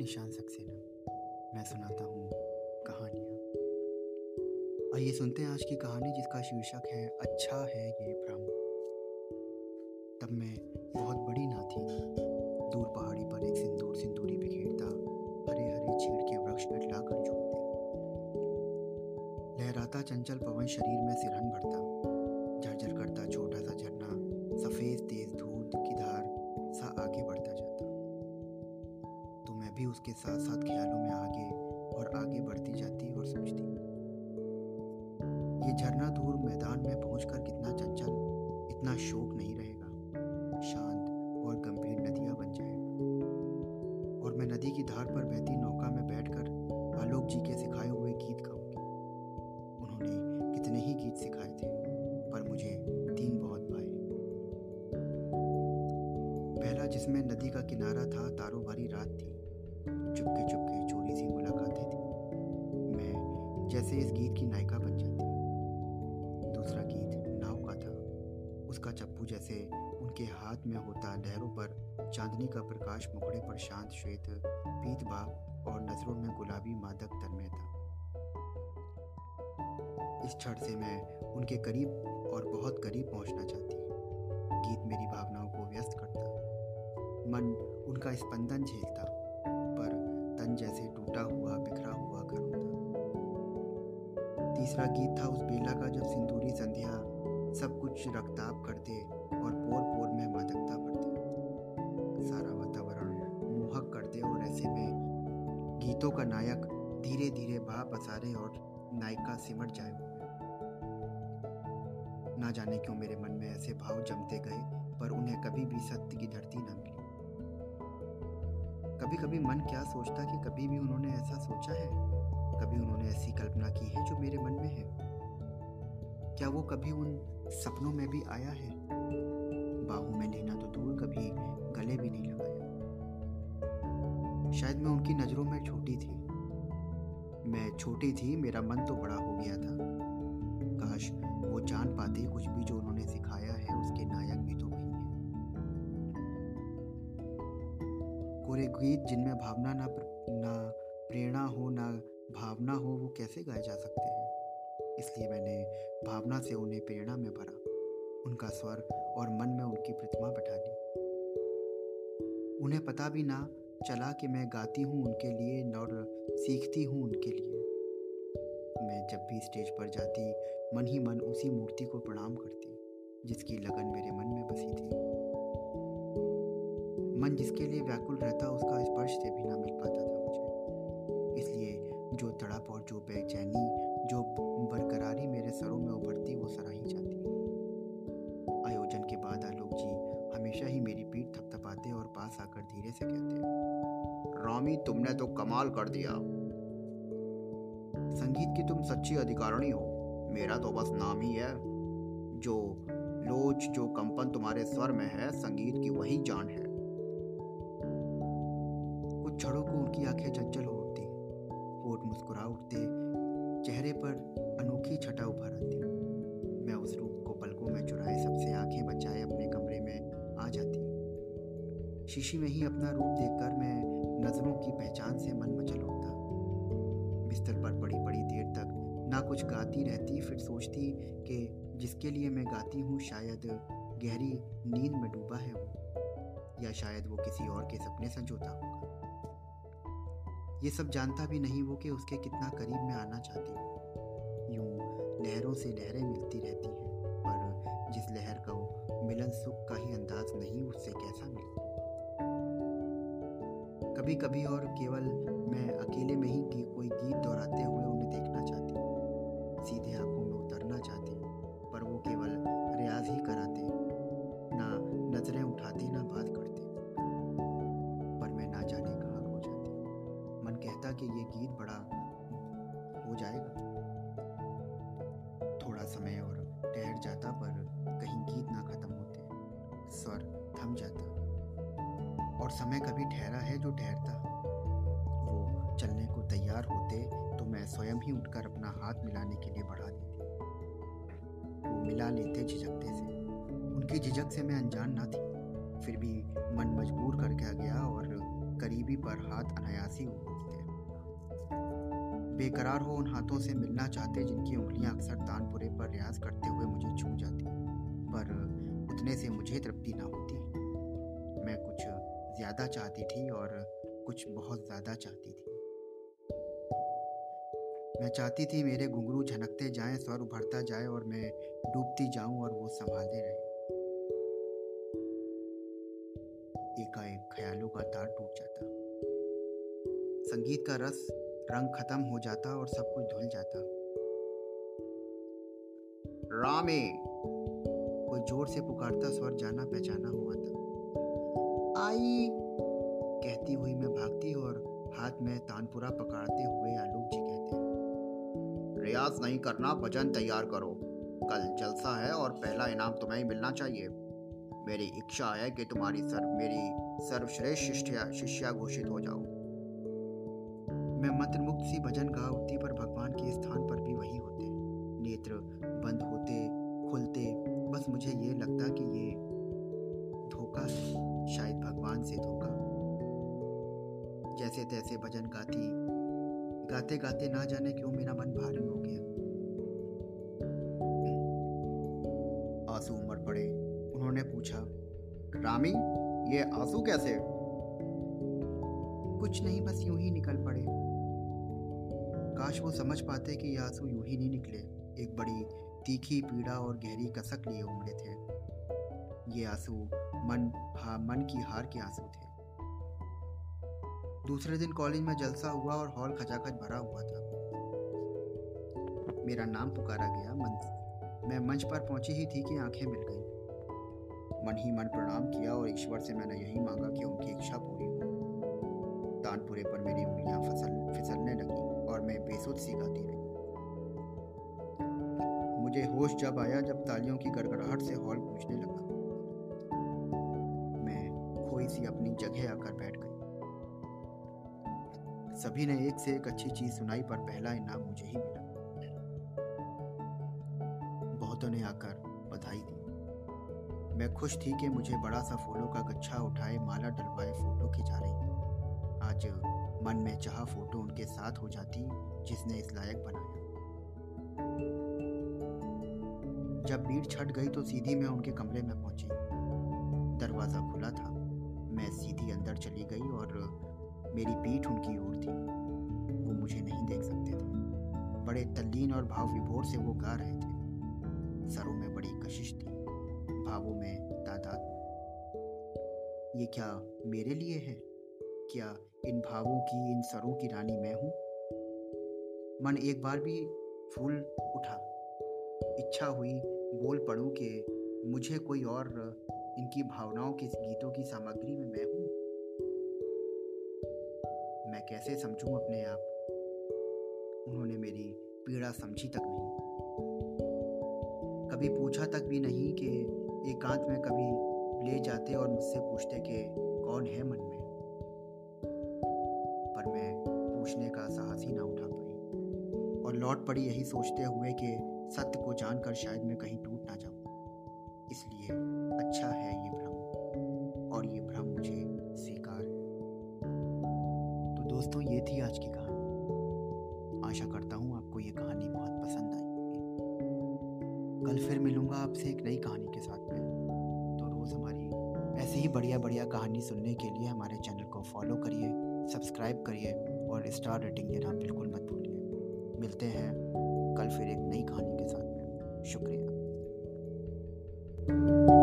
निशान सक्सेना। मैं सुनाता हूँ कहानियाँ। आइए सुनते हैं आज की कहानी जिसका शीर्षक है अच्छा है ये भ्रम। तब मैं बहुत बड़ी ना थी दूर पहाड़ी पर एक सिंदूर सिंदूरी बिखेरता हरे हरे चीड़ के वृक्ष लटलाकर झूमते। लहराता चंचल पवन शरीर में सिरहन भरता। भी उसके साथ साथ ख्यालों में आगे और आगे बढ़ती जाती और सोचती ये झरना दूर मैदान में पहुंचकर कितना चंचल, इतना शोक नहीं रहेगा। शांत और गंभीर नदियाँ बन जाएगा और मैं नदी की धार पर बहती नौका में बैठकर आलोक जी के सिखाए हुए गीत गाऊँगी। उन्होंने कितने ही गीत सिखाए। जैसे इस गीत की नायिका बन जाती। दूसरा गीत नाव का था। उसका चप्पू जैसे उनके हाथ में होता लहरों पर चांदनी का प्रकाश मुखड़े पर शांत श्वेत पीत भाव और नज़रों में गुलाबी मादक तन्मय था। इस क्षण से मैं उनके करीब और बहुत करीब पहुँचना चाहती। गीत मेरी भावनाओं को व्यस्त करता। मन उनका स्पंदन झेलता, पर तन जैसे टूटा हुआ बिखरा हुआ तीसरा गीत था उस बेला का जब सिंदूरी संध्या सब कुछ रक्ताब करते और पोर पोर में मादकता भरते सारा वातावरण मोहक करते और ऐसे में गीतों का नायक धीरे धीरे बहा पसारे और नायिका सिमट जाए। ना जाने क्यों मेरे मन में ऐसे भाव जमते गए, पर उन्हें कभी भी सत्य की धरती न मिली। कभी कभी मन क्या सोचता कि कभी भी उन्होंने ऐसा सोचा है? कभी उन्होंने ऐसी कल्पना की है जो मेरे मन में है? क्या वो कभी उन सपनों में भी आया है? बाहों में लेना तो दूर कभी गले भी नहीं लगाया। शायद मैं उनकी नज़रों में छोटी थी। मैं छोटी थी, मेरा मन तो बड़ा हो गया था। काश वो जान पाते कुछ भी जो उन्होंने सिखाया है, उसके नायक भी तो वही है। कोरे गीत जिनमें भावना ना ना प्रेरणा हो, ना भावना हो, वो कैसे गाए जा सकते हैं? इसलिए मैंने भावना से उन्हें प्रेरणा में भरा। उनका स्वर और मन में उनकी प्रतिमा बैठा ली। उन्हें पता भी ना चला कि मैं गाती हूँ उनके लिए और सीखती हूँ उनके लिए। मैं जब भी स्टेज पर जाती, मन ही मन उसी मूर्ति को प्रणाम करती, जिसकी लगन मेरे मन में बसी थी। मन जिसके लिए व्याकुल रहता, उसका स्पर्श से भी ना मिल पाता था मुझे। इसलिए जो तड़प और जो बेचैनी, जो बरकरारी मेरे सरों में उभरती, वो सराही जाती। आयोजन के बाद आलोक जी हमेशा ही मेरी पीठ थपथपाते और पास आकर धीरे से कहते रामी, तुमने तो कमाल कर दिया। संगीत की तुम सच्ची अधिकारिणी हो। मेरा तो बस नाम ही है। जो लोच, जो कंपन तुम्हारे स्वर में है, संगीत की वही जान है। कुछ क्षणों को उनकी आँखें चंचल हो होठ मुस्कुरा उठते चेहरे पर अनोखी छटा उभर आती मैं उस रूप को पलकों में चुराए, सबसे आँखें बचाए, अपने कमरे में आ जाती। शीशी में ही अपना रूप देखकर मैं नज़रों की पहचान से मन मचल उठता। बिस्तर पर बड़ी बड़ी देर तक ना कुछ गाती रहती, फिर सोचती कि जिसके लिए मैं गाती हूँ, शायद गहरी नींद में डूबा है वो, या शायद वो किसी और के सपने संजोता होगा। ये सब जानता भी नहीं वो कि उसके कितना करीब मैं आना चाहती हूँ। यूँ लहरों से लहरें मिलती रहती हैं पर जिस लहर का मिलन सुख का ही अंदाज नहीं उससे कैसा मिले कभी कभी और केवल मैं अकेले में ही गी, कोई गीत दोहराते हुए उन्हें देखना चाहती हूँ। सीधे आँखों में उतरना चाहती हूँ पर वो केवल रियाज ही कराते गीत बड़ा हो जाएगा। थोड़ा समय और ठहर जाता, पर कहीं गीत ना खत्म होते। स्वर थम जाता। और समय कभी ठहरा है जो ठहरता। वो चलने को तैयार होते तो मैं स्वयं ही उठकर अपना हाथ मिलाने के लिए बढ़ा देती। वो मिला लेते झिझकते से। उनकी झिझक से मैं अनजान ना थी। फिर भी मन मजबूर कर गया और करीबी पर हाथ अनायासी उठते बेकरार हो उन हाथों से मिलना चाहते जिनकी उंगलियाँ अक्सर तानपुरे पर रियाज करते हुए मुझे छू जाती, पर उतने से मुझे तृप्ति ना होती। मैं कुछ ज़्यादा चाहती थी और कुछ बहुत ज़्यादा चाहती थी। मैं चाहती थी मेरे घुंघरू झनकते जाएँ, स्वर उभरता जाए और मैं डूबती जाऊँ और वो संभालते रहे। एकाएक ख्यालों का तार टूट जाता। संगीत का रस रंग खत्म हो जाता और सब कुछ धुल जाता। रामे, कोई ज़ोर से पुकारता, स्वर जाना पहचाना हुआ था। आई, कहती हुई मैं भागती और हाथ में तानपुरा पकड़ते हुए आलोक जी कहते, रियाज नहीं करना, भजन तैयार करो। कल जलसा है और पहला इनाम तुम्हें ही मिलना चाहिए। मेरी इच्छा है कि तुम्हारी सर, मेरी सर्वश्रेष्ठ शिष्या घोषित हो जाओ मैं मंत्र मुक्त सी भजन गा उठती, पर भगवान के स्थान पर भी वही होते। नेत्र बंद होते, खुलते, बस मुझे ये लगता कि ये धोखा है, शायद भगवान से धोखा। जैसे तैसे भजन गाती, गाते गाते ना जाने क्यों मेरा मन भारी हो गया। आँसू उमड़ पड़े। उन्होंने पूछा, रामी, ये आँसू कैसे? कुछ नहीं, बस यूँ ही निकल पड़े। काश वो समझ पाते कि ये आँसू यूँ ही नहीं निकले। एक बड़ी तीखी पीड़ा और गहरी कसक लिए उमड़े थे। ये आँसू मन, हा, मन की हार के आँसू थे। दूसरे दिन कॉलेज में जलसा हुआ और हॉल खचाखच भरा हुआ था। मेरा नाम पुकारा गया। मन, मैं मंच पर पहुँची ही थी कि आँखें मिल गईं। मन ही मन प्रणाम किया और ईश्वर से मैंने यही मांगा कि उनकी इच्छा पूरी हो। तानपुरे पर मेरी उंगलियाँ फ़सल, फिसलने लगी। और मैं बेसुध गाती रही। मुझे होश जब आया जब तालियों की गड़गड़ाहट से हॉल पूछने लगा। मैं खोई सी अपनी जगह आकर बैठ गई। सभी ने एक से एक अच्छी चीज़ सुनाई पर पहला इनाम मुझे ही मिला। बहुतों ने आकर बधाई दी। मैं खुश थी कि मुझे बड़ा सा फूलों का गच्छा उठाए मन में चाह फ़ोटो उनके साथ हो जाती, जिसने इस लायक बनाया। जब भीड़ छट गई तो सीधी मैं उनके कमरे में पहुँची। दरवाज़ा खुला था। मैं सीधी अंदर चली गई और मेरी पीठ उनकी ओर थी। वो मुझे नहीं देख सकते थे। बड़े तल्लीन और भाव विभोर से वो गा रहे थे। सरों में बड़ी कशिश थी। भावों में तादाद। ये क्या मेरे लिए है? क्या इन भावों की, इन सरों की रानी मैं हूँ। मन एक बार भी फूल उठा। इच्छा हुई बोल पड़ूं कि मुझे कोई और इनकी भावनाओं के गीतों की सामग्री में मैं हूँ। मैं कैसे समझूं अपने आप? उन्होंने मेरी पीड़ा समझी तक नहीं। कभी पूछा तक भी नहीं कि एकांत में कभी ले जाते और मुझसे पूछते कि कौन है मन में? लौट पड़ी यही सोचते हुए कि सत्य को जानकर शायद मैं कहीं टूट ना जाऊँ। इसलिए अच्छा है ये भ्रम, और ये भ्रम मुझे स्वीकार है। तो दोस्तों, ये थी आज की कहानी। आशा करता हूँ आपको ये कहानी बहुत पसंद आई कल फिर मिलूँगा आपसे एक नई कहानी के साथ में। तो रोज़ हमारी ऐसे ही बढ़िया बढ़िया कहानी सुनने के लिए हमारे चैनल को फॉलो करिए, सब्सक्राइब करिए, और स्टार रेटिंग देना बिल्कुल मत भूलिए। मिलते हैं कल फिर एक नई कहानी के साथ में। शुक्रिया।